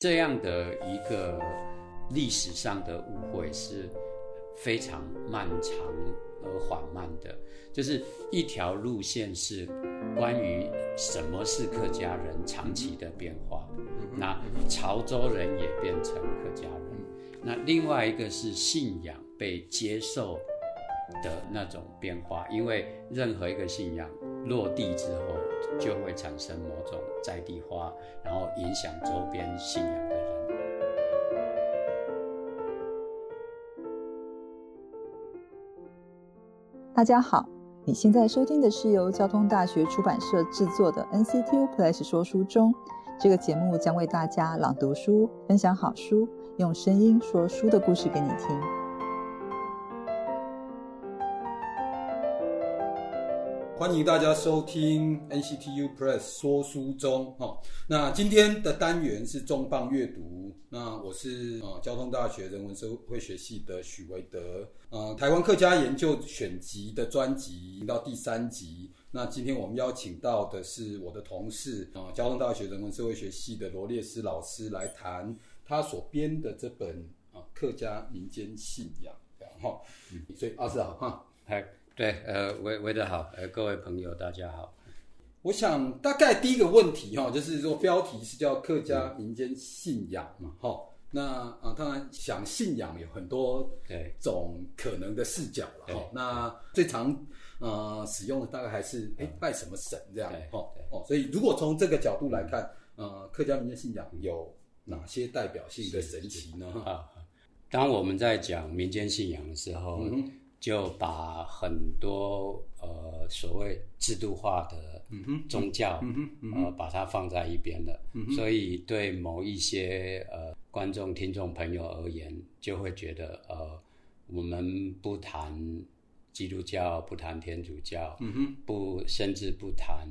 这样的一个历史上的误会是非常漫长而缓慢的，就是一条路线是关于什么是客家人长期的变化。那潮州人也变成客家人，那另外一个是信仰被接受的那种变化，因为任何一个信仰落地之后，就会产生某种在地化，然后影响周边信仰的人。大家好，你现在收听的是由交通大学出版社制作的 NCTU Plus 说书中。这个节目将为大家朗读书，分享好书，用声音说书的故事给你听。欢迎大家收听 NCTU Press 说书中哈。那今天的单元是重磅阅读。那我是啊交通大学人文社会学系的许维德。呃，台湾客家研究选集的专辑到第三集。那今天我们邀请到的是我的同事啊，交通大学人文社会学系的罗列斯老师来谈他所编的这本啊客家民间信仰。然后，所以阿四好哈，嗨。对，呃，韦韦德好，呃，各位朋友大家好。我想大概第一个问题哈，就是说标题是叫客家民间信仰嘛，哈，那啊，当然想信仰有很多种可能的视角了哈。那最常呃使用的大概还是哎拜什么神这样，哈哦，所以如果从这个角度来看，呃，客家民间信仰有哪些代表性的神奇呢？啊，当我们在讲民间信仰的时候。就把很多呃所谓制度化的宗教，呃把它放在一边了，所以对某一些呃观众听众朋友而言，就会觉得呃我们不谈基督教，不谈天主教，不甚至不谈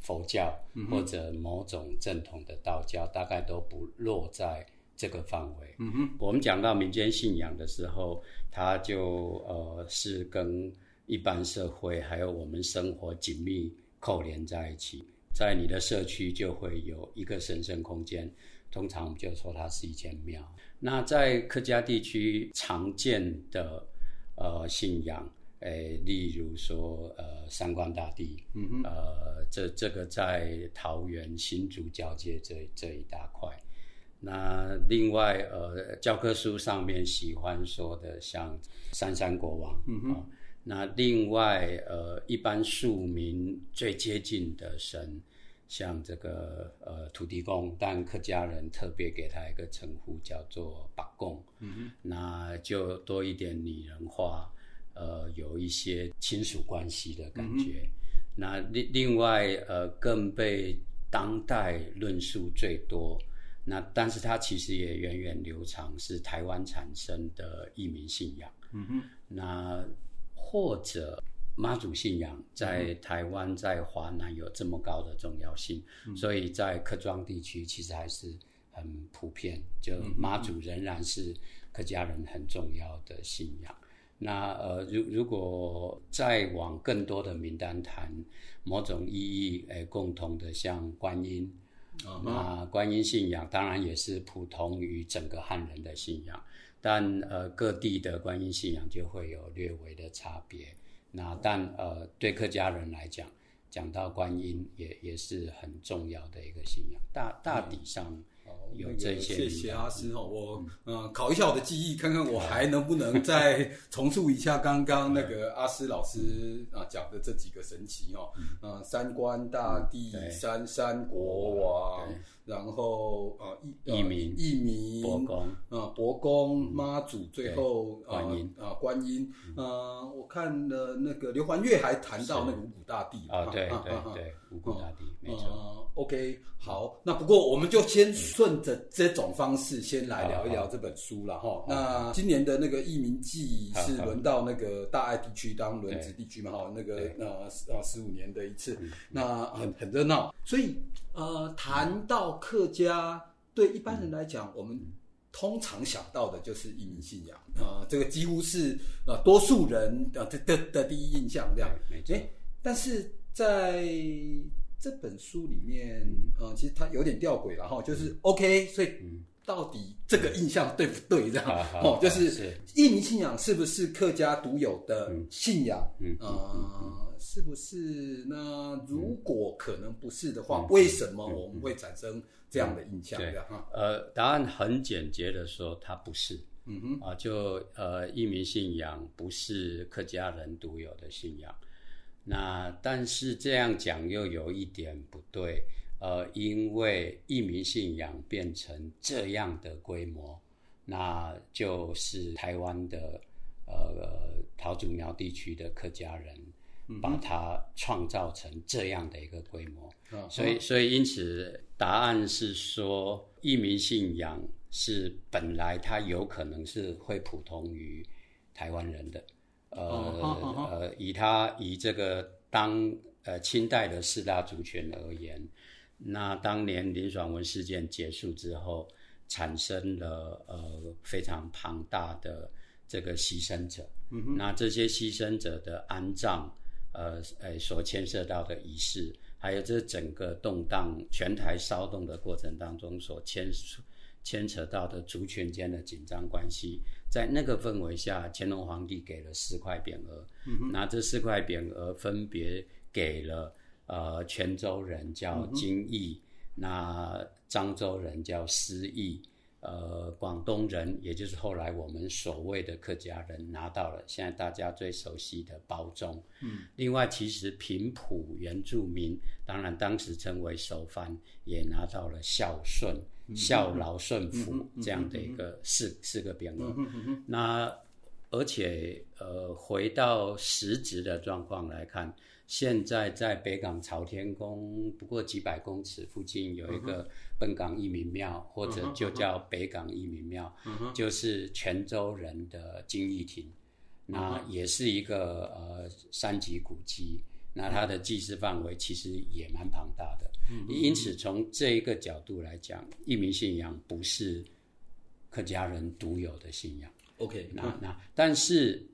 佛教或者某种正统的道教，大概都不落在。这个范围，嗯哼，我们讲到民间信仰的时候，它就呃是跟一般社会还有我们生活紧密扣连在一起。在你的社区就会有一个神圣空间，通常我们就说它是一间庙。那在客家地区常见的呃信仰，诶，例如说呃三官大帝，嗯哼，呃这这个在桃园新竹交界这这一大块。那另外，呃，教科书上面喜欢说的，像三山国王，嗯啊，那另外，呃，一般庶民最接近的神，像这个呃土地公，但客家人特别给他一个称呼叫做八公，嗯哼，那就多一点拟人化，呃，有一些亲属关系的感觉。那另另外，呃，更被当代论述最多。那但是它其实也源远流长，是台湾产生的移民信仰。嗯哼，那或者妈祖信仰在台湾在华南有这么高的重要性，所以在客庄地区其实还是很普遍，就妈祖仍然是客家人很重要的信仰。那呃，如如果再往更多的名单谈某种意义诶共同的，像观音。那观音信仰当然也是普通于整个汉人的信仰，但呃各地的观音信仰就会有略微的差别。那但呃对客家人来讲，讲到观音也也是很重要的一个信仰。大大体上。有这些，谢谢阿师哦，我嗯考一下我的记忆，看看我还能不能再重述一下刚刚那个阿师老师啊讲的这几个神奇哦，嗯。三观大帝、三山国王。然后啊，义民、义民、伯公。啊，伯公妈祖，最后啊啊，观音。呃，我看了那个刘环月还谈到那个五谷大帝啊，对对对，五谷大帝没错。OK，好，那不过我们就先顺着这种方式先来聊一聊这本书了哈。那今年的那个义民记是轮到那个大爱地区当轮值地区嘛哈，那个呃呃十五年的一次，那很很热闹，所以。呃，谈到客家，对一般人来讲，我们通常想到的就是移民信仰啊，这个几乎是呃多数人的的的第一印象这样。没错。但是在这本书里面，呃，其实它有点吊诡了哈，就是 OK，所以到底这个印象对不对？这样哦，就是移民信仰是不是客家独有的信仰？嗯，呃，是不是？那如果可能不是的话，为什么我们会产生这样的印象？这样哈？呃，答案很简洁的说，它不是。嗯哼，啊，就呃，移民信仰不是客家人独有的信仰。那但是这样讲又有一点不对，呃，因为移民信仰变成这样的规模，那就是台湾的呃桃竹苗地区的客家人把它创造成这样的一个规模，所以所以因此答案是说移民信仰是本来它有可能是会普通于台湾人的。呃呃，以他以这个当呃清代的四大族群而言，那当年林爽文事件结束之后，产生了呃非常庞大的这个牺牲者。嗯那这些牺牲者的安葬，呃呃所牵涉到的仪式，还有这整个动荡全台骚动的过程当中所牵牵扯到的族群间的紧张关系。在那个氛围下，乾隆皇帝给了四块匾额，那这四块匾额分别给了呃泉州人叫金义，那漳州人叫思义，呃广东人也就是后来我们所谓的客家人拿到了现在大家最熟悉的包中，嗯，另外其实平埔原住民，当然当时称为首藩，也拿到了孝顺。孝劳顺福这样的一个四四个匾额，那而且呃回到实质的状况来看，现在在北港朝天宫不过几百公尺附近有一个本港义民庙，或者就叫北港义民庙，就是泉州人的金义亭，那也是一个呃三级古迹。那它的祭祀范围其实也蛮庞大的，因此从这一个角度来讲，义民信仰不是客家人独有的信仰。OK，那那但是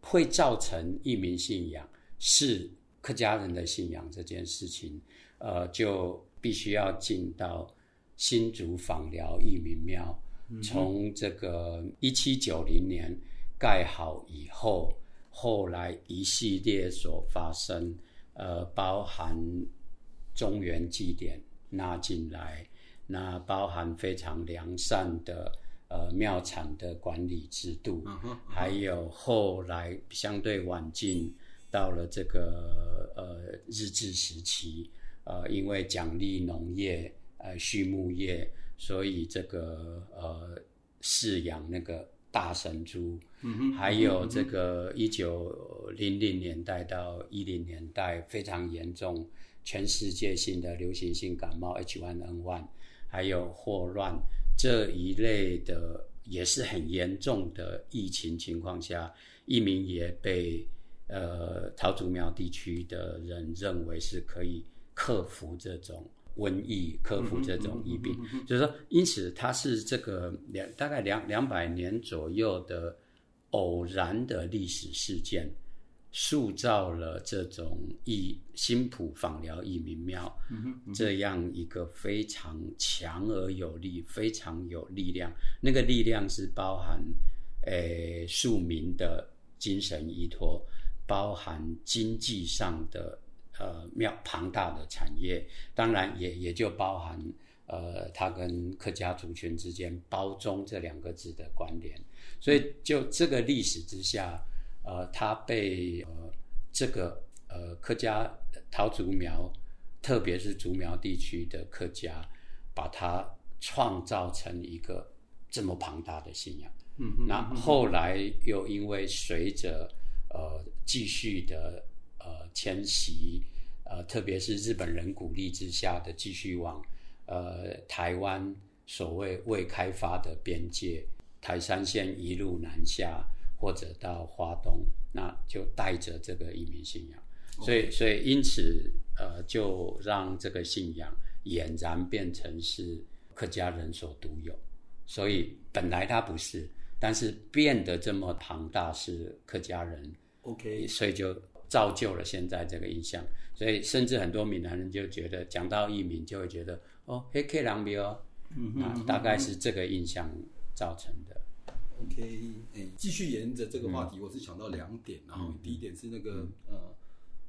会造成义民信仰是客家人的信仰这件事情，呃，就必须要进到新竹访寮义民庙，从这个一七九零年盖好以后。后来一系列所发生，呃，包含中原祭典纳进来，那包含非常良善的呃庙产的管理制度，还有后来相对晚近到了这个呃日治时期，呃，因为奖励农业呃畜牧业，所以这个呃饲养那个。大神猪，还有这个一九零零年代到一零年代非常严重、全世界性的流行性感冒 H1N1，还有霍乱这一类的也是很严重的疫情情况下，一名也被呃桃竹苗地区的人认为是可以克服这种。瘟疫克服这种疫病，就是说，因此它是这个两大概两两百年左右的偶然的历史事件，塑造了这种疫新浦访疗疫民庙这样一个非常强而有力、非常有力量。那个力量是包含诶庶民的精神依托，包含经济上的。呃，庙庞大的产业，当然也也就包含呃，它跟客家族群之间“包中”这两个字的关联。所以就这个历史之下，呃，它被呃这个呃客家桃竹苗，特别是竹苗地区的客家，把它创造成一个这么庞大的信仰。嗯，那后来又因为随着呃继续的。呃，迁徙，呃，特别是日本人鼓励之下的继续往呃台湾所谓未开发的边界台山县一路南下，或者到花东，那就带着这个移民信仰，所以所以因此呃，就让这个信仰俨然变成是客家人所独有，所以本来它不是，但是变得这么庞大是客家人，OK，所以就。造就了现在这个印象。所以甚至很多闽南人就觉得讲到义民就会觉得哦，黑 K 狼比哦，啊，大概是这个印象造成的。OK，哎，继续沿着这个话题，我是想到两点，然后第一点是那个呃，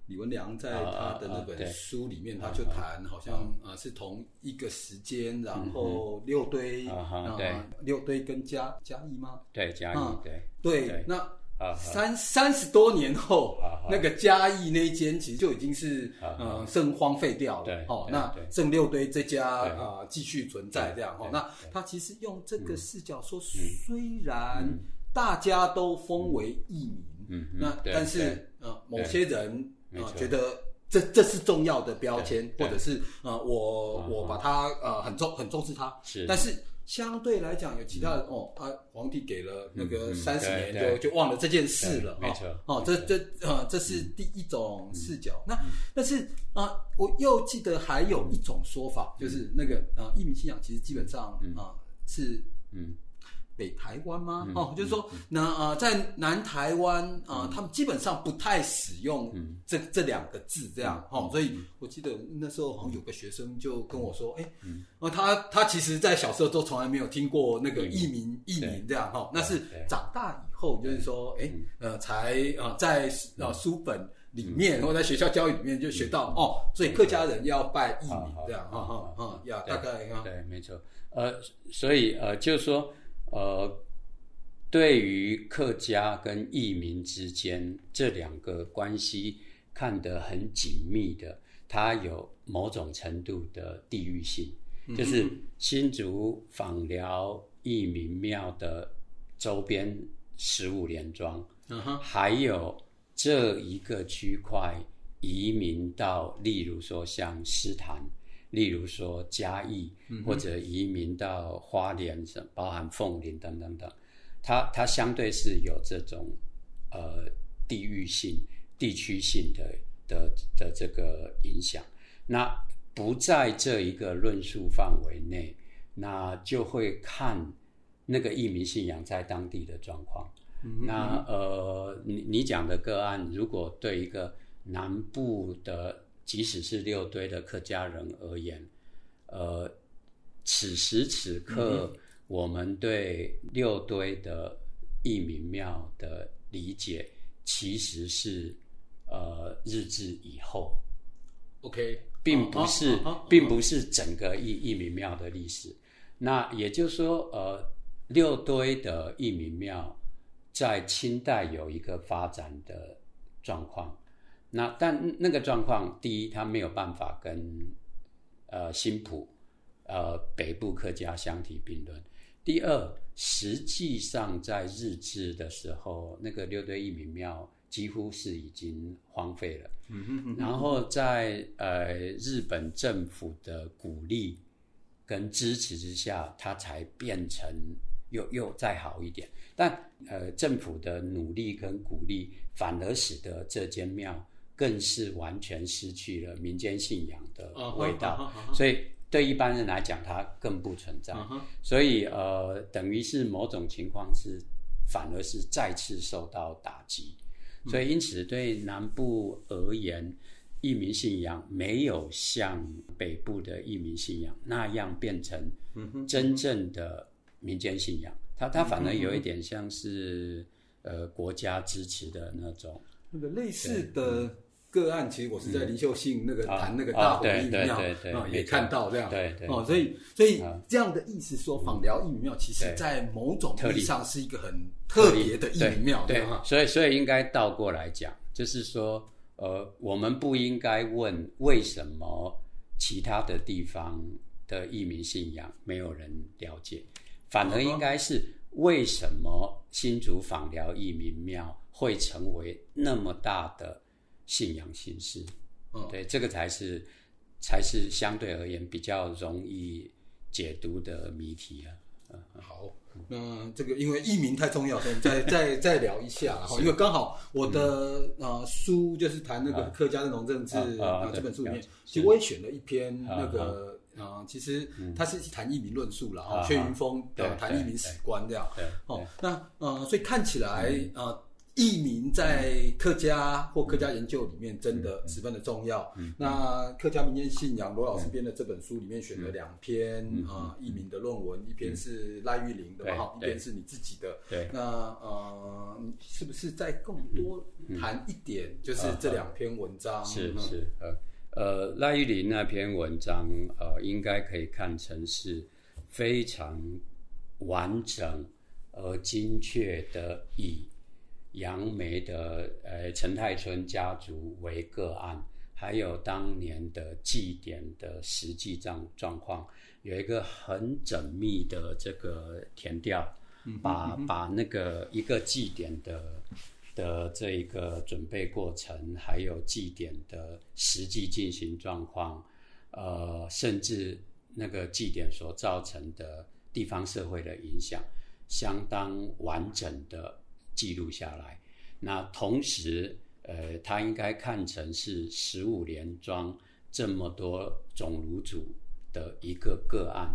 李文良在他的那本书里面，他就谈好像呃是同一个时间，然后六堆啊，对，六堆跟嘉嘉义吗？对，嘉义，对对，那。三三十多年后，那个嘉义那一间其实就已经是呃剩荒废掉了。哦，那剩六堆这家啊继续存在这样。哦，那他其实用这个视角说，虽然大家都封为义民，那但是呃某些人啊觉得这这是重要的标签，或者是呃我我把它呃很重很重视它，是，但是。相对来讲，有其他人哦，啊，皇帝给了那个三十年就就忘了这件事了，没错，哦，这这呃，这是第一种视角。那但是啊，我又记得还有一种说法，就是那个啊，义民信仰其实基本上啊是嗯。北台湾吗？哦，就是说，那呃，在南台湾啊，他们基本上不太使用这这两个字，这样哦。所以我记得那时候好像有个学生就跟我说，哎，呃，他他其实，在小时候都从来没有听过那个译名译名这样哈。那是长大以后，就是说，哎，呃，才啊，在啊书本里面，或在学校教育里面就学到哦，所以客家人要拜译名这样，哈哈哈，要，大概对，没错，呃，所以呃，就是说。呃，对于客家跟移民之间这两个关系看得很紧密的，它有某种程度的地域性，就是新竹访寮义民庙的周边十五连庄，还有这一个区块移民到，例如说像诗坛。例如说嘉义，或者移民到花莲，什包含凤林等等等，它它相对是有这种呃地域性、地区性的的的这个影响。那不在这一个论述范围内，那就会看那个移民信仰在当地的状况。那呃，你你讲的个案，如果对一个南部的。即使是六堆的客家人而言，呃，此时此刻，我们对六堆的义民庙的理解，其实是呃日治以后，OK，并不是，并不是整个义义民庙的历史。那也就是说，呃，六堆的义民庙在清代有一个发展的状况。那但那个状况，第一，它没有办法跟呃新浦呃北部客家相提并论；第二，实际上在日治的时候，那个六堆一民庙几乎是已经荒废了。嗯哼。然后在呃日本政府的鼓励跟支持之下，它才变成又又再好一点。但呃政府的努力跟鼓励，反而使得这间庙。更是完全失去了民间信仰的味道，所以对一般人来讲，它更不存在。所以呃，等于是某种情况是，反而是再次受到打击。所以因此，对南部而言，义民信仰没有像北部的义民信仰那样变成真正的民间信仰。它它反而有一点像是呃国家支持的那种那个类似的。个案其实我是在林秀信那个谈那个大火义庙啊，也看到这样。对哦，所以所以这样的意思说，访寮义民庙其实在某种意义上是一个很特别的义民庙，对所以所以应该倒过来讲，就是说，呃，我们不应该问为什么其他的地方的移民信仰没有人了解，反而应该是为什么新竹访疗义民庙会成为那么大的。信仰形式，嗯，对，这个才是才是相对而言比较容易解读的谜题啊。嗯，好，那这个因为译名太重要，所以再再再聊一下 哈。因为刚好我的呃书就是谈那个客家的农政治啊这本书里面，其实我也选了一篇那个啊，其实它是谈译名论述了啊，薛云峰的谈译名史观这样。哦，那呃，所以看起来啊。艺名在客家或客家研究里面真的十分的重要。那客家民间信仰，罗老师编的这本书里面选了两篇啊艺名的论文，一篇是赖玉玲的嘛，一篇是你自己的。对。那呃，是不是再更多谈一点，就是这两篇文章？是是呃呃，赖玉玲那篇文章呃，应该可以看成是非常完整而精确的以。杨梅的呃陈太春家族为个案，还有当年的祭典的实际状状况，有一个很缜密的这个填调，把把那个一个祭典的的这一个准备过程，还有祭典的实际进行状况，呃，甚至那个祭典所造成的地方社会的影响，相当完整的。记录下来，那同时，呃，它应该看成是十五连庄这么多种炉主的一个个案，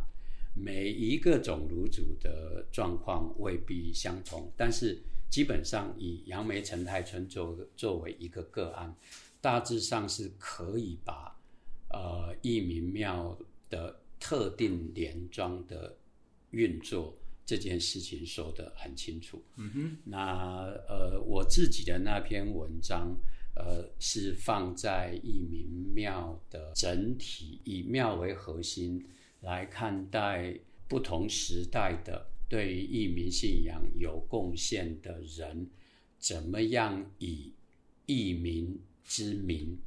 每一个种炉主的状况未必相同，但是基本上以杨梅陈太村作作为一个个案，大致上是可以把呃义民庙的特定连庄的运作。这件事情说得很清楚。嗯哼，那呃，我自己的那篇文章，呃，是放在义民庙的整体，以庙为核心来看待不同时代的对于义民信仰有贡献的人，怎么样以义民之名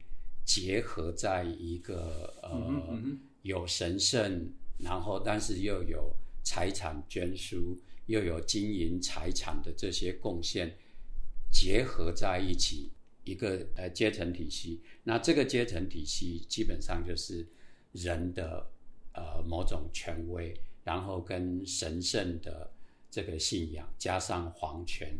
结合在一个呃有神圣，然后但是又有。财产捐书又有经营财产的这些贡献结合在一起，一个呃阶层体系。那这个阶层体系基本上就是人的呃某种权威，然后跟神圣的这个信仰加上皇权，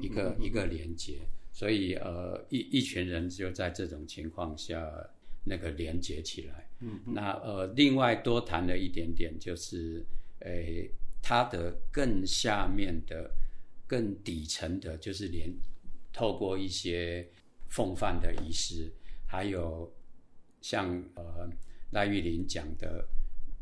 一个一个连接。所以呃一一群人就在这种情况下那个连接起来。嗯那呃另外多谈了一点点就是。诶，它的更下面的、更底层的，就是连透过一些奉饭的仪式，还有像呃赖玉林讲的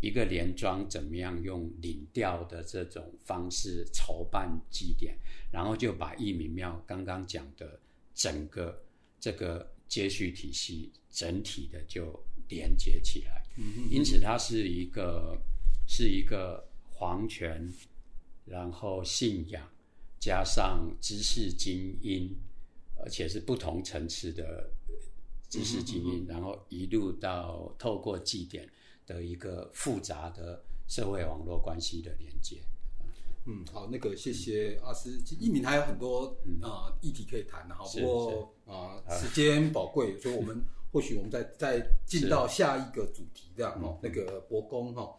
一个连庄怎么样用领调的这种方式筹办祭典，然后就把义民庙刚刚讲的整个这个接续体系整体的就连接起来，因此它是一个。是一个皇权，然后信仰，加上知识精英，而且是不同层次的知识精英，然后一路到透过祭典的一个复杂的社会网络关系的连接。嗯，好，那个谢谢阿斯，一鸣还有很多啊议题可以谈的哈，不过啊时间宝贵，所以我们或许我们再再进到下一个主题这样哈，那个博公哈。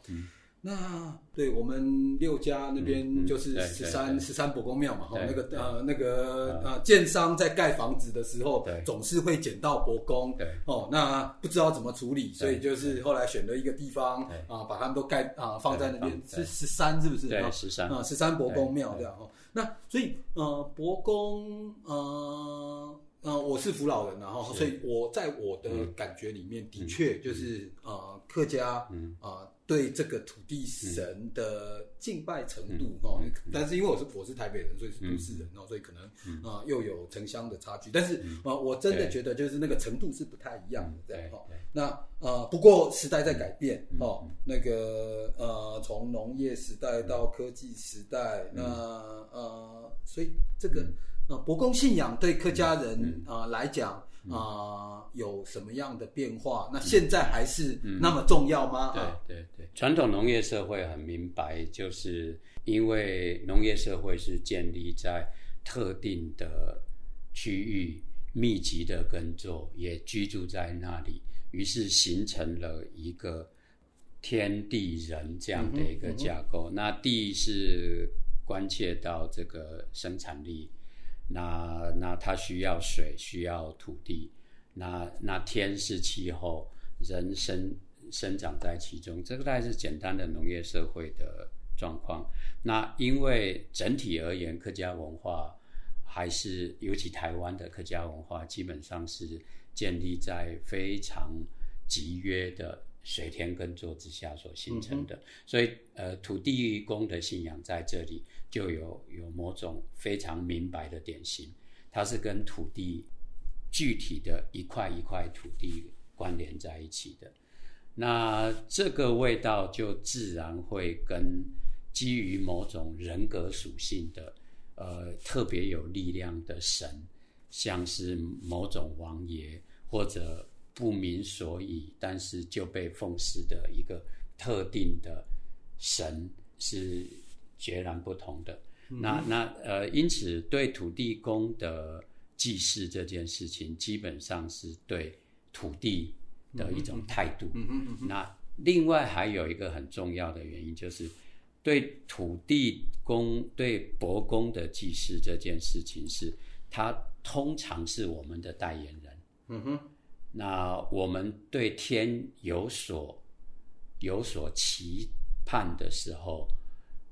那对我们六家那边就是十三十三伯公庙嘛，哈，那个呃那个呃建商在盖房子的时候，总是会捡到伯公，哦，那不知道怎么处理，所以就是后来选了一个地方啊，把他们都盖啊放在那边，是十三是不是？对，十三。啊，十三伯公庙这样哦。那所以呃伯公呃呃我是福老人然后，所以我在我的感觉里面的确就是呃客家啊。对这个土地神的敬拜程度哦，但是因为我是我是台北人，所以是都市人哦，所以可能啊又有城乡的差距。但是啊，我真的觉得就是那个程度是不太一样的，对哈。那呃，不过时代在改变哦，那个呃，从农业时代到科技时代，那呃，所以这个啊，伯公信仰对客家人啊来讲。啊，有什么样的变化？那现在还是那么重要吗？对对对，传统农业社会很明白，就是因为农业社会是建立在特定的区域密集的耕作，也居住在那里，于是形成了一个天地人这样的一个架构。那地是关切到这个生产力。那那它需要水，需要土地，那那天是气候，人生生长在其中，这个大概是简单的农业社会的状况。那因为整体而言，客家文化还是尤其台湾的客家文化，基本上是建立在非常集约的水田耕作之下所形成的。所以，呃，土地公的信仰在这里就有有某种非常明白的典型，它是跟土地具体的一块一块土地关联在一起的。那这个味道就自然会跟基于某种人格属性的，呃，特别有力量的神，像是某种王爷或者不明所以，但是就被奉祀的一个特定的神是截然不同的。那那呃，因此对土地公的祭祀这件事情，基本上是对土地。的一种态度。嗯嗯嗯那另外还有一个很重要的原因，就是对土地公、对伯公的祭祀这件事情，是他通常是我们的代言人。嗯哼。那我们对天有所有所期盼的时候，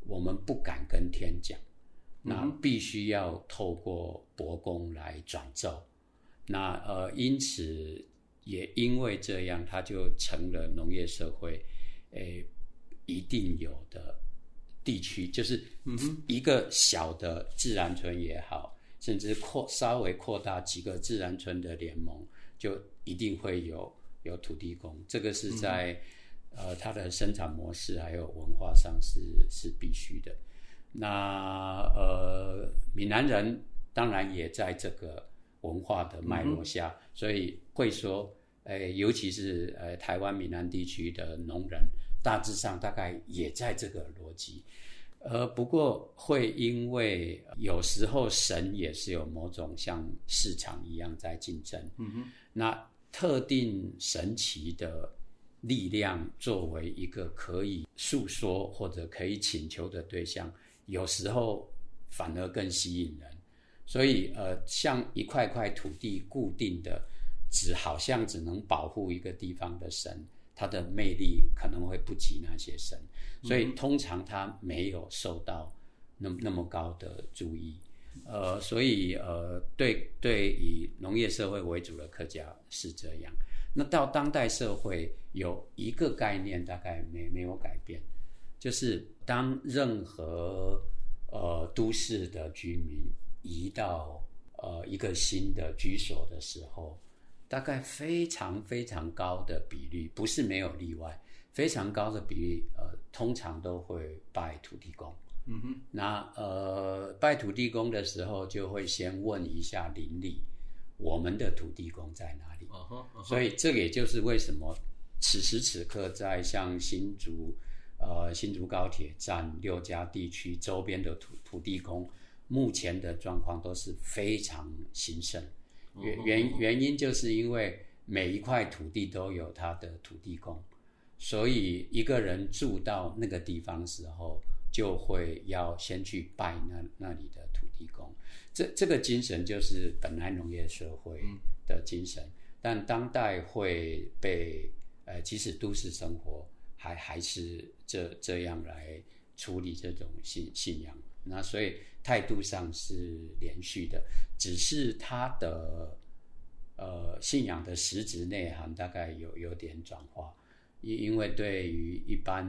我们不敢跟天讲，那必须要透过伯公来转奏。那呃，因此。也因为这样，它就成了农业社会，诶，一定有的地区，就是一个小的自然村也好，甚至扩稍微扩大几个自然村的联盟，就一定会有有土地公。这个是在呃它的生产模式还有文化上是是必须的。那呃闽南人当然也在这个。文化的脉络下，所以会说，呃，尤其是呃台湾闽南地区的农人，大致上大概也在这个逻辑。呃，不过会因为有时候神也是有某种像市场一样在竞争。嗯哼。那特定神奇的力量作为一个可以诉说或者可以请求的对象，有时候反而更吸引人。所以，呃，像一块块土地固定的，只好像只能保护一个地方的神，它的魅力可能会不及那些神，所以通常它没有受到那那么高的注意。呃，所以呃，对对，以农业社会为主的客家是这样。那到当代社会，有一个概念大概没没有改变，就是当任何呃都市的居民。移到呃一个新的居所的时候，大概非常非常高的比例，不是没有例外，非常高的比例，呃，通常都会拜土地公。嗯哼，那呃拜土地公的时候，就会先问一下邻里，我们的土地公在哪里？所以这也就是为什么此时此刻在像新竹呃新竹高铁站六家地区周边的土土地公。目前的状况都是非常兴盛，原原原因就是因为每一块土地都有它的土地公，所以一个人住到那个地方时候，就会要先去拜那那里的土地公。这这个精神就是本来农业社会的精神，但当代会被呃，即使都市生活还还是这这样来处理这种信信仰。那所以态度上是连续的，只是他的呃信仰的实质内涵大概有有点转化，因因为对于一般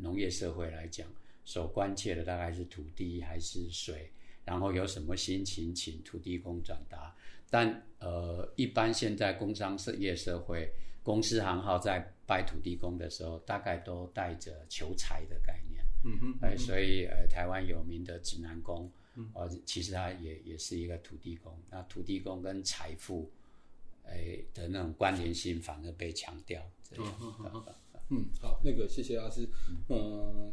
农业社会来讲，所关切的大概是土地还是水，然后有什么心情请土地公转达，但呃一般现在工商业社会公司行号在拜土地公的时候，大概都带着求财的概念。嗯哼，哎，所以呃，台湾有名的指南宫，呃，其实它也也是一个土地公。那土地公跟财富，哎的那种关联性反而被强调。嗯嗯好，那个谢谢阿师。嗯，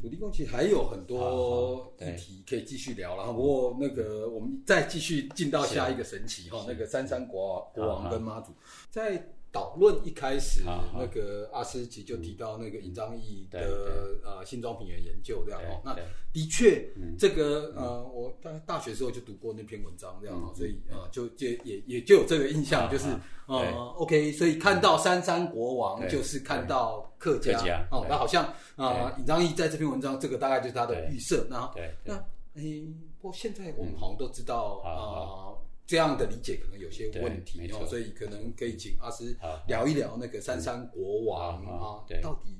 土地公其实还有很多议题可以继续聊了。不过那个我们再继续进到下一个神奇哈，那个三山国国王跟妈祖。在。导论一开始，那个阿斯奇就提到那个尹章义的呃新装平原研究这样哦，那的确这个呃我大大学时候就读过那篇文章这样哦，所以啊就就也也就有这个印象，就是呃 OK，所以看到三山国王就是看到客家哦，那好像啊尹章义在这篇文章这个大概就是他的预设，那那哎，不过现在我们好像都知道啊，这样的理解可能有些问题哦，所以可能可以请阿师聊一聊那个三山国王啊，到底。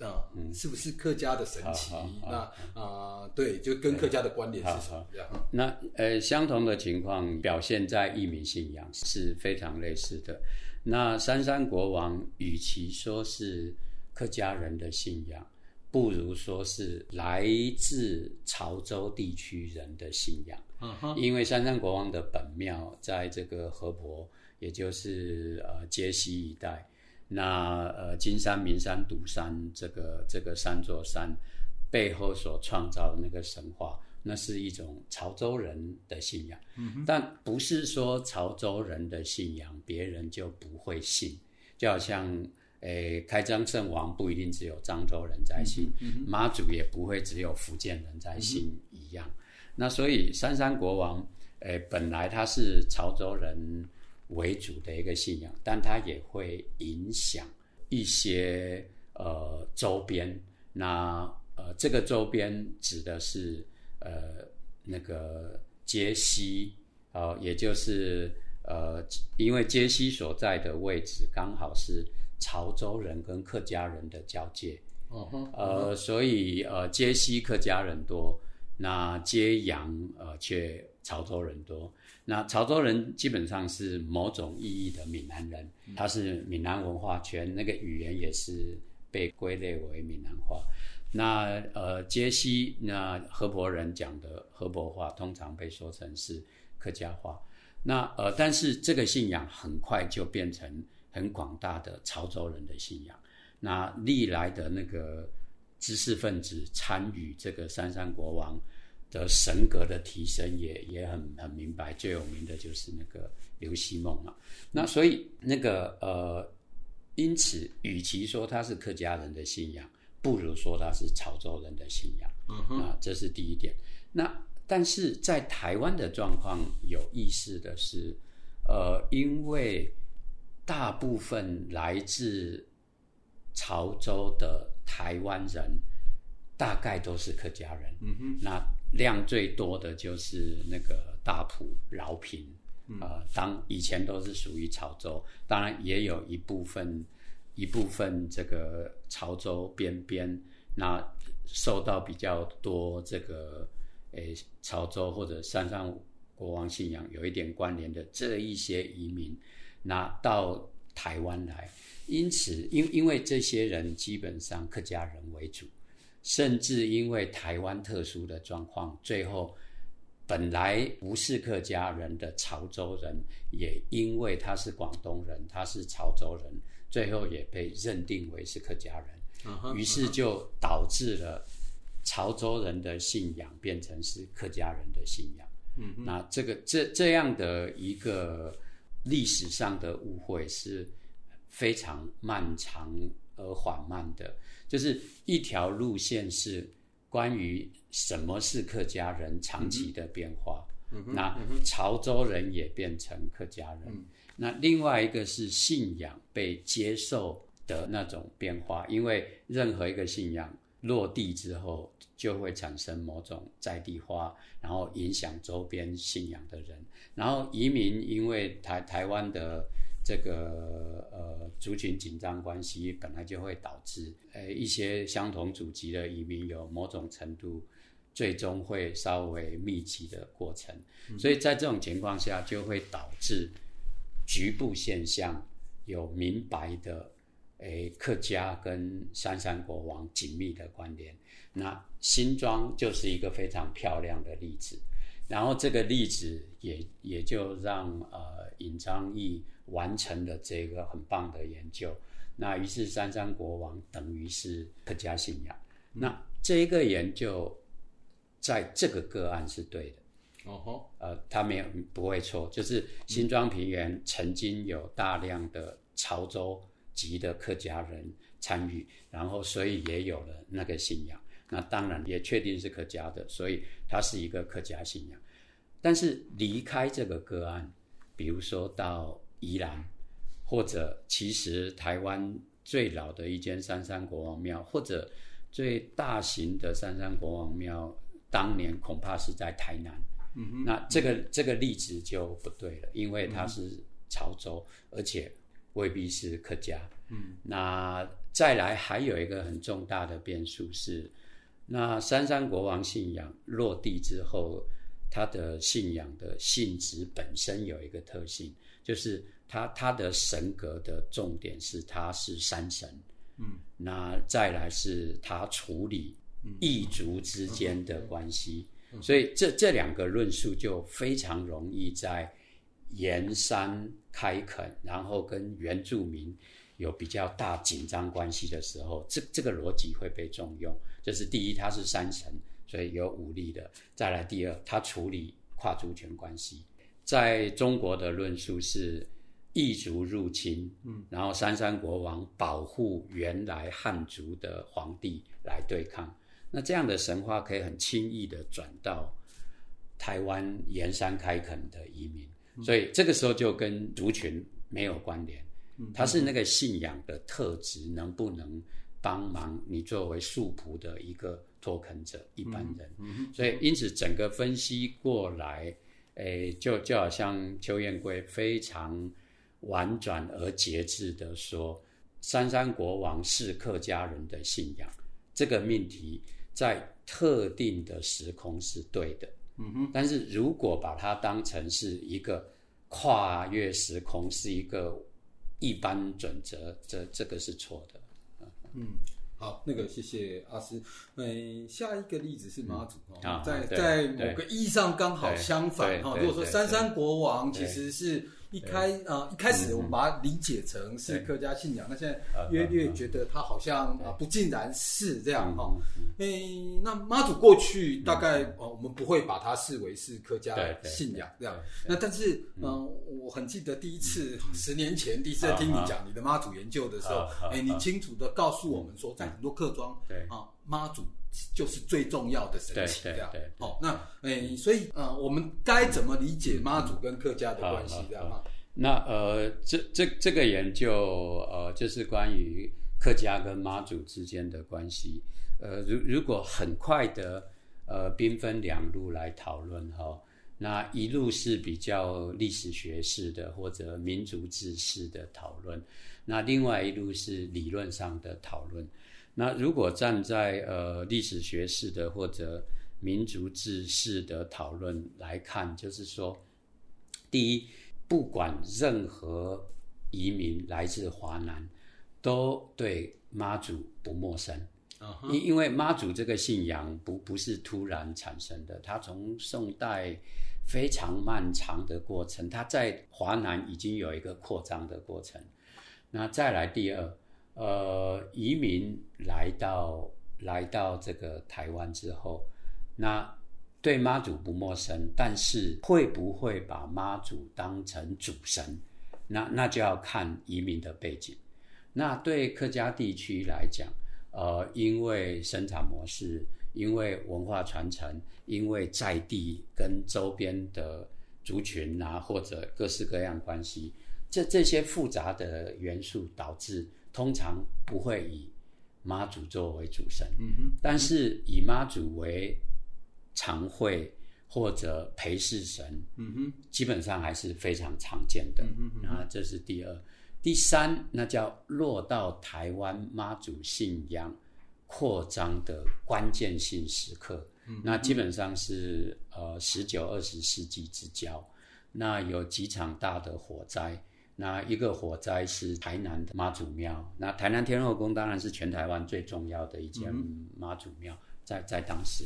啊，是不是客家的神奇？那啊，对，就跟客家的关联是什么？那呃，相同的情况表现在义民信仰是非常类似的。那三山国王与其说是客家人的信仰，不如说是来自潮州地区人的信仰。嗯因为三山国王的本庙在这个河伯，也就是呃揭西一带。那呃，金山、名山、独山，这个这个三座山背后所创造的那个神话，那是一种潮州人的信仰。嗯，但不是说潮州人的信仰别人就不会信，就好像诶，开漳圣王不一定只有漳州人在信，妈祖也不会只有福建人在信一样。那所以三山国王，诶，本来他是潮州人。为主的一个信仰，但它也会影响一些呃周边。那呃，这个周边指的是呃那个揭西，呃，也就是呃，因为揭西所在的位置刚好是潮州人跟客家人的交界。哦哼。呃，所以呃，揭西客家人多，那揭阳呃却潮州人多。那潮州人基本上是某种意义的闽南人，他是闽南文化圈，那个语言也是被归类为闽南话。那呃，杰西那河伯人讲的河伯话，通常被说成是客家话。那呃，但是这个信仰很快就变成很广大的潮州人的信仰。那历来的那个知识分子参与这个三山国王。的神格的提升也也很很明白，最有名的就是那个刘希梦嘛。那所以那个呃，因此，与其说他是客家人的信仰，不如说他是潮州人的信仰。嗯啊，这是第一点。那但是在台湾的状况有意思的是，呃，因为大部分来自潮州的台湾人，大概都是客家人。嗯哼，那。量最多的就是那个大埔饶平，呃，当以前都是属于潮州，当然也有一部分一部分这个潮州边边，那受到比较多这个诶潮州或者山上国王信仰有一点关联的这一些移民，那到台湾来，因此因因为这些人基本上客家人为主。甚至因为台湾特殊的状况，最后本来不是客家人的潮州人，也因为他是广东人，他是潮州人，最后也被认定为是客家人。于是就导致了潮州人的信仰变成是客家人的信仰。那这个这这样的一个历史上的误会是非常漫长而缓慢的。就是一条路线是关于什么是客家人长期的变化，那潮州人也变成客家人，那另外一个是信仰被接受的那种变化，因为任何一个信仰落地之后，就会产生某种在地化，然后影响周边信仰的人，然后移民，因为台台湾的。这个呃族群紧张关系本来就会导致，呃一些相同祖籍的移民有某种程度，最终会稍微密集的过程，所以在这种情况下就会导致局部现象有明白的，诶客家跟三山国王紧密的关联，那新庄就是一个非常漂亮的例子，然后这个例子也也就让呃尹章义。完成了这个很棒的研究，那于是三山国王等于是客家信仰。那这一个研究在这个个案是对的，哦吼，呃，他没有不会错，就是新庄平原曾经有大量的潮州籍的客家人参与，然后所以也有了那个信仰。那当然也确定是客家的，所以它是一个客家信仰。但是离开这个个案，比如说到。宜兰，或者其实台湾最老的一间三山国王庙，或者最大型的三山国王庙，当年恐怕是在台南。嗯哼，那这个这个例子就不对了，因为它是潮州，而且未必是客家。嗯，那再来还有一个很重大的变数是，那三山国王信仰落地之后，他的信仰的性质本身有一个特性，就是他他的神格的重点是他是山神。嗯，那再来是他处理异族之间的关系。所以这这两个论述就非常容易在沿山开垦，然后跟原住民有比较大紧张关系的时候，这这个逻辑会被重用。就是第一，他是三神，所以有武力的；再来第二，他处理跨族群关系。在中国的论述是异族入侵，嗯，然后三山国王保护原来汉族的皇帝来对抗。那这样的神话可以很轻易的转到台湾沿山开垦的移民，所以这个时候就跟族群没有关联，它是那个信仰的特质能不能帮忙你作为素仆的一个托垦者一般人，所以因此整个分析过来，诶，就就好像邱彦贵非常婉转而节制的说，三山国王是客家人的信仰这个命题。在特定的时空是对的，嗯哼。但是如果把它当成是一个跨越时空，是一个一般准则，这这个是错的。嗯，好，那个谢谢阿斯。嗯，下一个例子是马祖哦，在在某个意义上刚好相反哈。如果说三山国王其实是。一开啊，一开始我们把它理解成是客家信仰，那现在约略觉得它好像啊不尽然是这样哈。诶，那妈祖过去大概哦，我们不会把它视为是客家信仰这样。那但是嗯，我很记得第一次十年前第一次听你讲你的妈祖研究的时候，哎，你清楚的告诉我们说，在很多客庄啊，妈祖。就是最重要的神奇，这样。好，那诶，所以呃，我们该怎么理解妈祖跟客家的关系，这样哈？那呃，这这这个研究呃，就是关于客家跟妈祖之间的关系。呃，如如果很快的呃，兵分两路来讨论哈，那一路是比较历史学式的或者民族志式的讨论，那另外一路是理论上的讨论。那如果站在呃历史学式的或者民族志式的讨论来看，就是说，第一，不管任何移民来自华南，都对妈祖不陌生。因因为妈祖这个信仰不不是突然产生的，它从宋代非常漫长的过程，它在华南已经有一个扩张的过程。那再来第二。呃，移民来到来到这个台湾之后，那对妈祖不陌生，但是会不会把妈祖当成主神？那那就要看移民的背景。那对客家地区来讲，呃，因为生产模式，因为文化传承，因为在地跟周边的族群啊，或者各式各样关系，这这些复杂的元素导致。通常不会以妈祖作为主神，嗯哼但是以妈祖为常会或者陪侍神，嗯哼基本上还是非常常见的。啊，这是第二、第三，那叫落到台湾妈祖信仰扩张的关键性时刻。那基本上是呃十九、二十世纪之交，那有几场大的火灾。那一个火灾是台南的妈祖庙，那台南天后宫当然是全台湾最重要的一间妈祖庙，在在当时，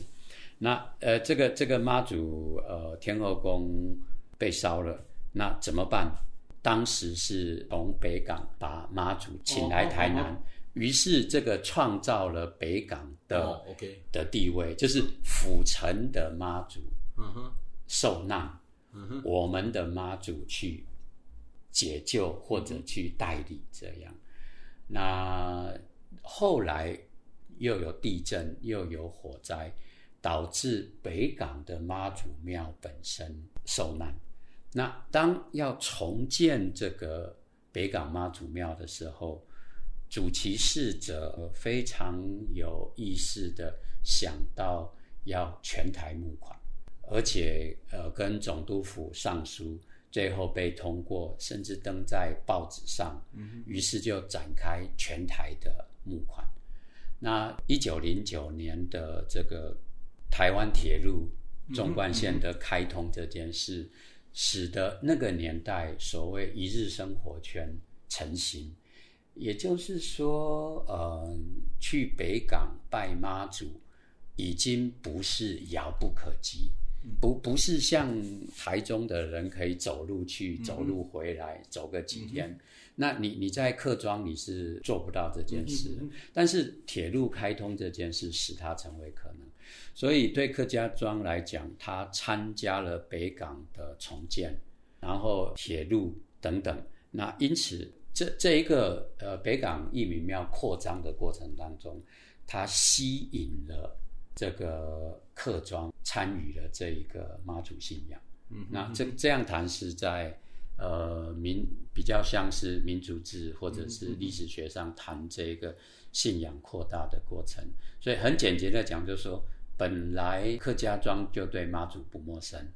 那呃这个这个妈祖呃天后宫被烧了，那怎么办？当时是从北港把妈祖请来台南，于是这个创造了北港的 OK 的地位，就是府城的妈祖受难，嗯我们的妈祖去。解救或者去代理这样，那后来又有地震，又有火灾，导致北港的妈祖庙本身受难。那当要重建这个北港妈祖庙的时候，主其事者非常有意识的想到要全台募款，而且呃跟总督府上书，最后被通过，甚至登在报纸上，于是就展开全台的募款。那一九零九年的这个台湾铁路纵贯线的开通这件事，使得那个年代所谓一日生活圈成型。也就是说，呃，去北港拜妈祖已经不是遥不可及，不不是像台中的人可以走路去、走路回来，走个几天。那你你在客庄你是做不到这件事，但是铁路开通这件事使它成为可能。所以对客家庄来讲，它参加了北港的重建，然后铁路等等。那因此。这这一个呃北港义民庙扩张的过程当中，它吸引了这个客庄参与了这一个妈祖信仰。嗯，那这这样谈是在呃民比较像是民族志或者是历史学上谈这个信仰扩大的过程。所以很简洁的讲，就是说本来客家庄就对妈祖不陌生，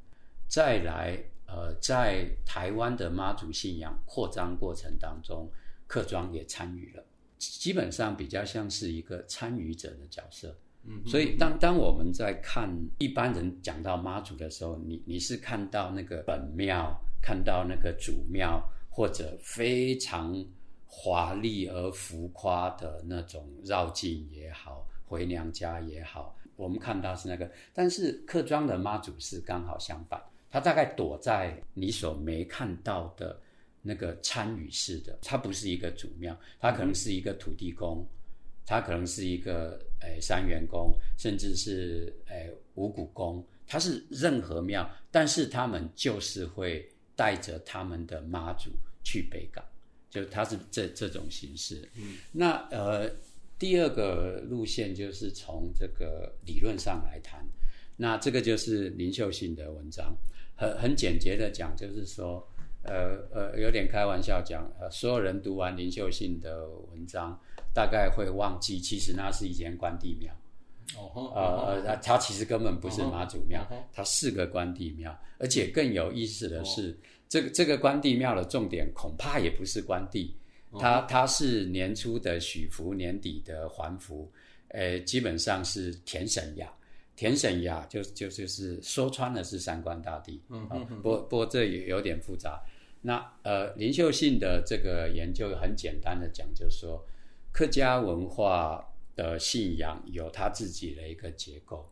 再来。呃，在台湾的妈祖信仰扩张过程当中，客庄也参与了，基本上比较像是一个参与者的角色。嗯，所以当当我们在看一般人讲到妈祖的时候，你你是看到那个本庙，看到那个主庙，或者非常华丽而浮夸的那种绕境也好，回娘家也好，我们看到是那个，但是客庄的妈祖是刚好相反。他大概躲在你所没看到的那个参与式的，它不是一个主庙，它可能是一个土地公，它可能是一个诶三元宫，甚至是诶五谷宫，他是任何庙，但是他们就是会带着他们的妈祖去北港，就他是这这种形式。嗯，那呃第二个路线就是从这个理论上来谈，那这个就是林秀信的文章。很很简洁的讲，就是说，呃呃，有点开玩笑讲，呃，所有人读完林秀信的文章，大概会忘记，其实那是一间关帝庙。哦，呃呃，它其实根本不是妈祖庙，它是个关帝庙，而且更有意思的是，这个这个关帝庙的重点恐怕也不是关帝，它它是年初的许福，年底的还福，呃，基本上是田神呀。田神雅就就就是说穿了是三官大帝，嗯嗯，不不过这也有点复杂。那呃林秀信的这个研究很简单的讲，就是说客家文化的信仰有它自己的一个结构，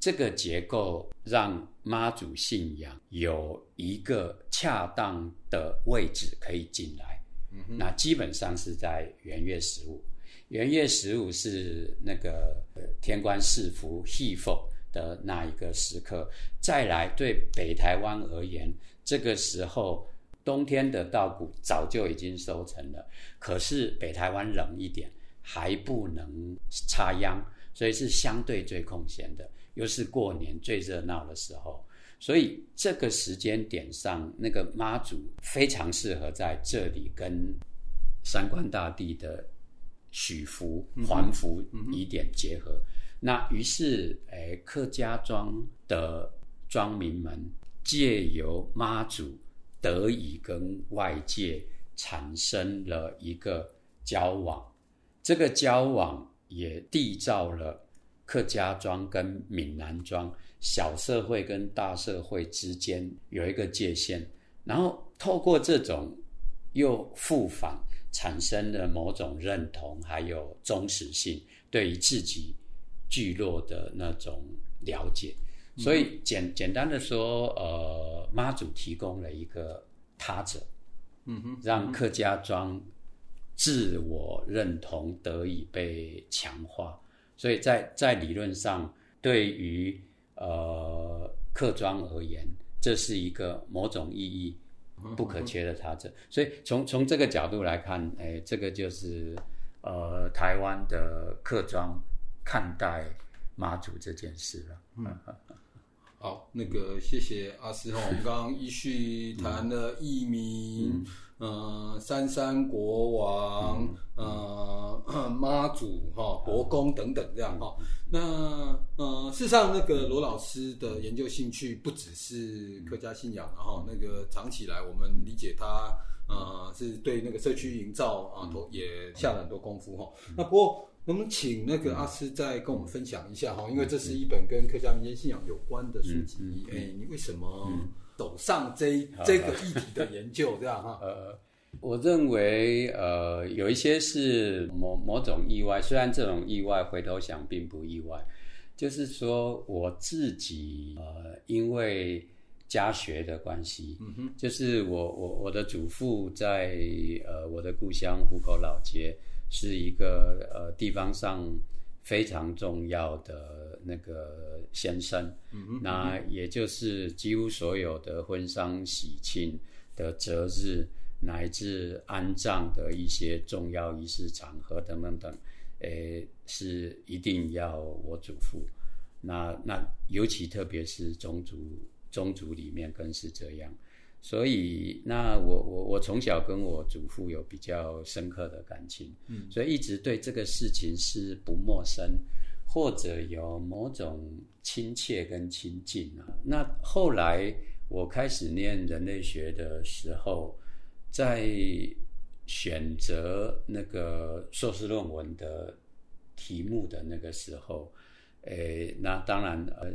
这个结构让妈祖信仰有一个恰当的位置可以进来。嗯那基本上是在元月十五。元月十五是那个天官赐福祭佛的那一个时刻，再来对北台湾而言，这个时候冬天的稻谷早就已经收成了，可是北台湾冷一点，还不能插秧，所以是相对最空闲的，又是过年最热闹的时候，所以这个时间点上，那个妈祖非常适合在这里跟三官大帝的。许福、还福疑点结合，那于是，诶，客家庄的庄民们借由妈祖得以跟外界产生了一个交往，这个交往也缔造了客家庄跟闽南庄小社会跟大社会之间有一个界限，然后透过这种又复返。产生了某种认同，还有忠实性，对于自己聚落的那种了解。所以简简单的说，呃，妈祖提供了一个他者，嗯哼，让客家庄自我认同得以被强化。所以在在理论上，对于呃客庄而言，这是一个某种意义。不可缺的他者，所以从从这个角度来看，哎，这个就是呃台湾的客庄看待妈祖这件事了。嗯，好，那个谢谢阿师哈，我们刚刚依序谈了艺名，嗯，呃三山国王、呃 妈祖哈、国公等等这样哈。那呃，事实上那个罗老师的研究兴趣不只是客家信仰，然后那个长起来我们理解他呃是对那个社区营造啊，都也下了很多功夫哈。那不过。能不能请那个阿斯再跟我们分享一下哈？因为这是一本跟客家民间信仰有关的书籍。哎，你为什么走上这这个议题的研究？这样哈？呃，我认为呃，有一些是某某种意外，虽然这种意外回头想并不意外，就是说我自己呃，因为家学的关系，嗯哼，就是我我我的祖父在呃我的故乡湖口老街。是一个呃地方上非常重要的那个先生，那也就是几乎所有的婚丧喜庆的择日，乃至安葬的一些重要仪式场合等等等，诶，是一定要我祖父。那那尤其特别是宗族宗族里面更是这样。所以，那我我我从小跟我祖父有比较深刻的感情，嗯，所以一直对这个事情是不陌生，或者有某种亲切跟亲近啊。那后来我开始念人类学的时候，在选择那个硕士论文的题目的那个时候，诶，那当然，呃，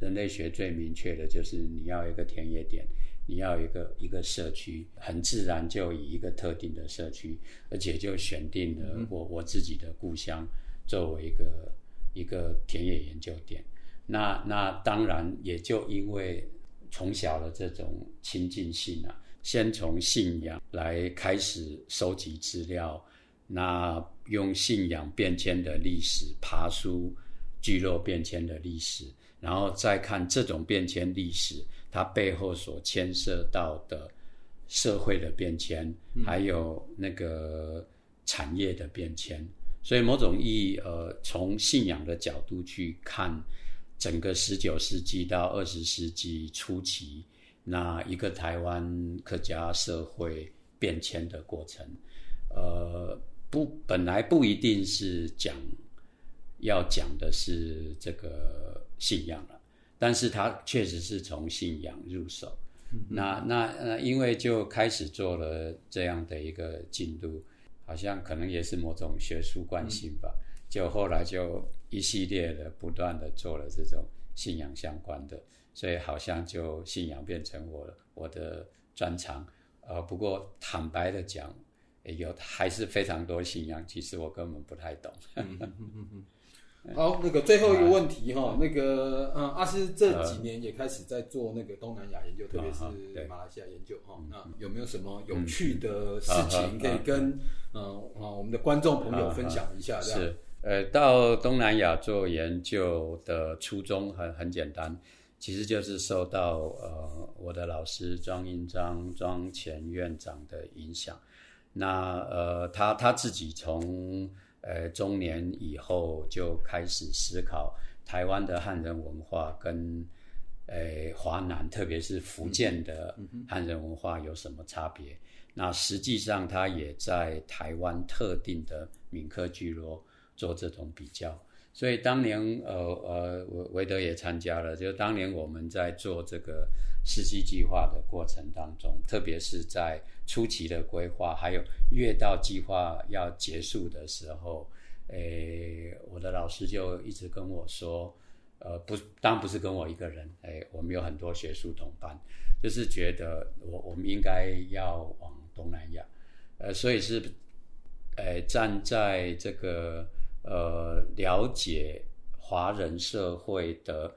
人类学最明确的就是你要一个田野点。你要一个一个社区，很自然就以一个特定的社区，而且就选定了我我自己的故乡作为一个一个田野研究点。那那当然也就因为从小的这种亲近性啊，先从信仰来开始收集资料，那用信仰变迁的历史爬书聚落变迁的历史，然后再看这种变迁历史。它背后所牵涉到的社会的变迁，还有那个产业的变迁，所以某种意义，呃，从信仰的角度去看整个十九世纪到二十世纪初期那一个台湾客家社会变迁的过程，呃，不，本来不一定是讲要讲的是这个信仰了。但是他确实是从信仰入手，那那呃，因为就开始做了这样的一个进度，好像可能也是某种学术惯性吧。就后来就一系列的不断的做了这种信仰相关的，所以好像就信仰变成我我的专长。呃，不过坦白的讲，有还是非常多信仰，其实我根本不太懂。好，那个最后一个问题哈，那个嗯，阿斯这几年也开始在做那个东南亚研究，特别是马来西亚研究哈。那有没有什么有趣的事情可以跟嗯啊我们的观众朋友分享一下？是，呃，到东南亚做研究的初衷很很简单，其实就是受到呃我的老师庄英章庄前院长的影响。那呃他他自己从呃，中年以后就开始思考台湾的汉人文化跟呃华南，特别是福建的汉人文化有什么差别？那实际上他也在台湾特定的闽客聚落做这种比较。所以当年呃呃维维德也参加了，就当年我们在做这个四季计划的过程当中，特别是在初期的规划，还有越到计划要结束的时候，诶，我的老师就一直跟我说，呃，不，当然不是跟我一个人，诶，我们有很多学术同伴，就是觉得我我们应该要往东南亚，呃，所以是，诶，站在这个。呃，了解华人社会的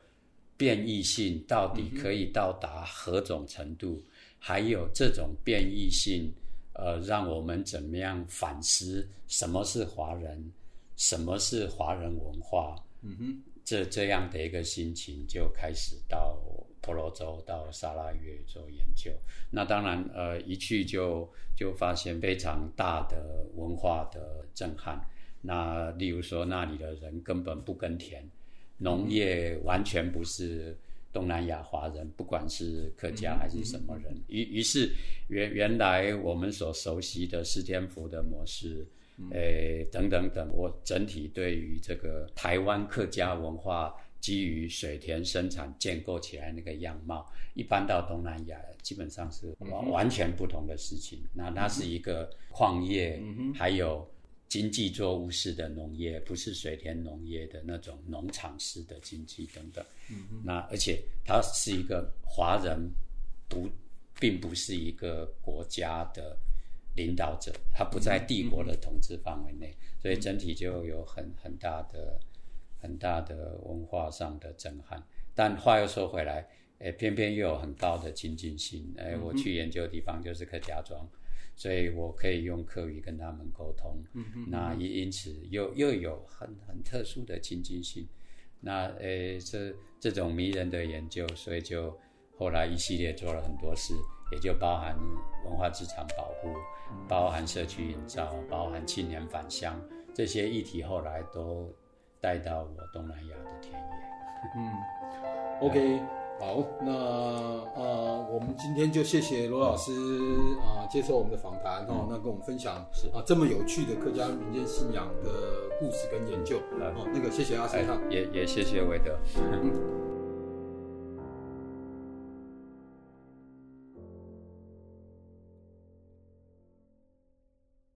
变异性到底可以到达何种程度？还有这种变异性，呃，让我们怎么样反思什么是华人，什么是华人文化？嗯哼，这这样的一个心情就开始到婆罗洲、到沙拉越做研究。那当然，呃，一去就就发现非常大的文化的震撼。那例如说，那里的人根本不耕田，农业完全不是东南亚华人，不管是客家还是什么人。于于是原原来我们所熟悉的四天福的模式，诶等等等，我整体对于这个台湾客家文化。基于水田生产建构起来那个样貌，一般到东南亚基本上是完完全不同的事情。那它是一个矿业，还有经济作物式的农业，不是水田农业的那种农场式的经济等等。嗯那而且它是一个华人，不并不是一个国家的领导者，他不在帝国的统治范围内，所以整体就有很很大的。很大的文化上的震撼，但话又说回来，诶，偏偏又有很高的亲近性。诶，我去研究的地方就是客家庄，所以我可以用客语跟他们沟通。嗯嗯。那也因此又又有很很特殊的亲近性。那诶，这这种迷人的研究，所以就后来一系列做了很多事，也就包含文化资产保护，包含社区营造，包含青年返乡这些议题，后来都。带到我东南亚的田野。嗯，OK，好，那呃，我们今天就谢谢罗老师啊，接受我们的访谈哦，那跟我们分享啊这么有趣的客家民间信仰的故事跟研究。哦，那个谢谢阿斯也也谢谢韦德。